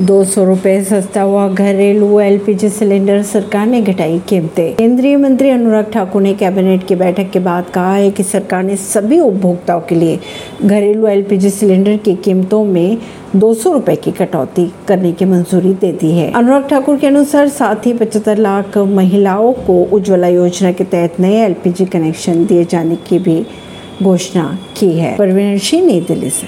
दो सौ रूपए सस्ता हुआ। घरेलू एलपीजी सिलेंडर सरकार ने घटाई कीमतें। केंद्रीय मंत्री अनुराग ठाकुर ने कैबिनेट की बैठक के बाद कहा है कि सरकार ने सभी उपभोक्ताओं के लिए घरेलू एलपीजी सिलेंडर की कीमतों में दो सौ रूपए की कटौती करने की मंजूरी दे दी है। अनुराग ठाकुर के अनुसार साथ ही पचहत्तर लाख महिलाओं को उज्ज्वला योजना के तहत नए एलपीजी कनेक्शन दिए जाने की भी घोषणा की है। परवीन सिंह, नई दिल्ली से।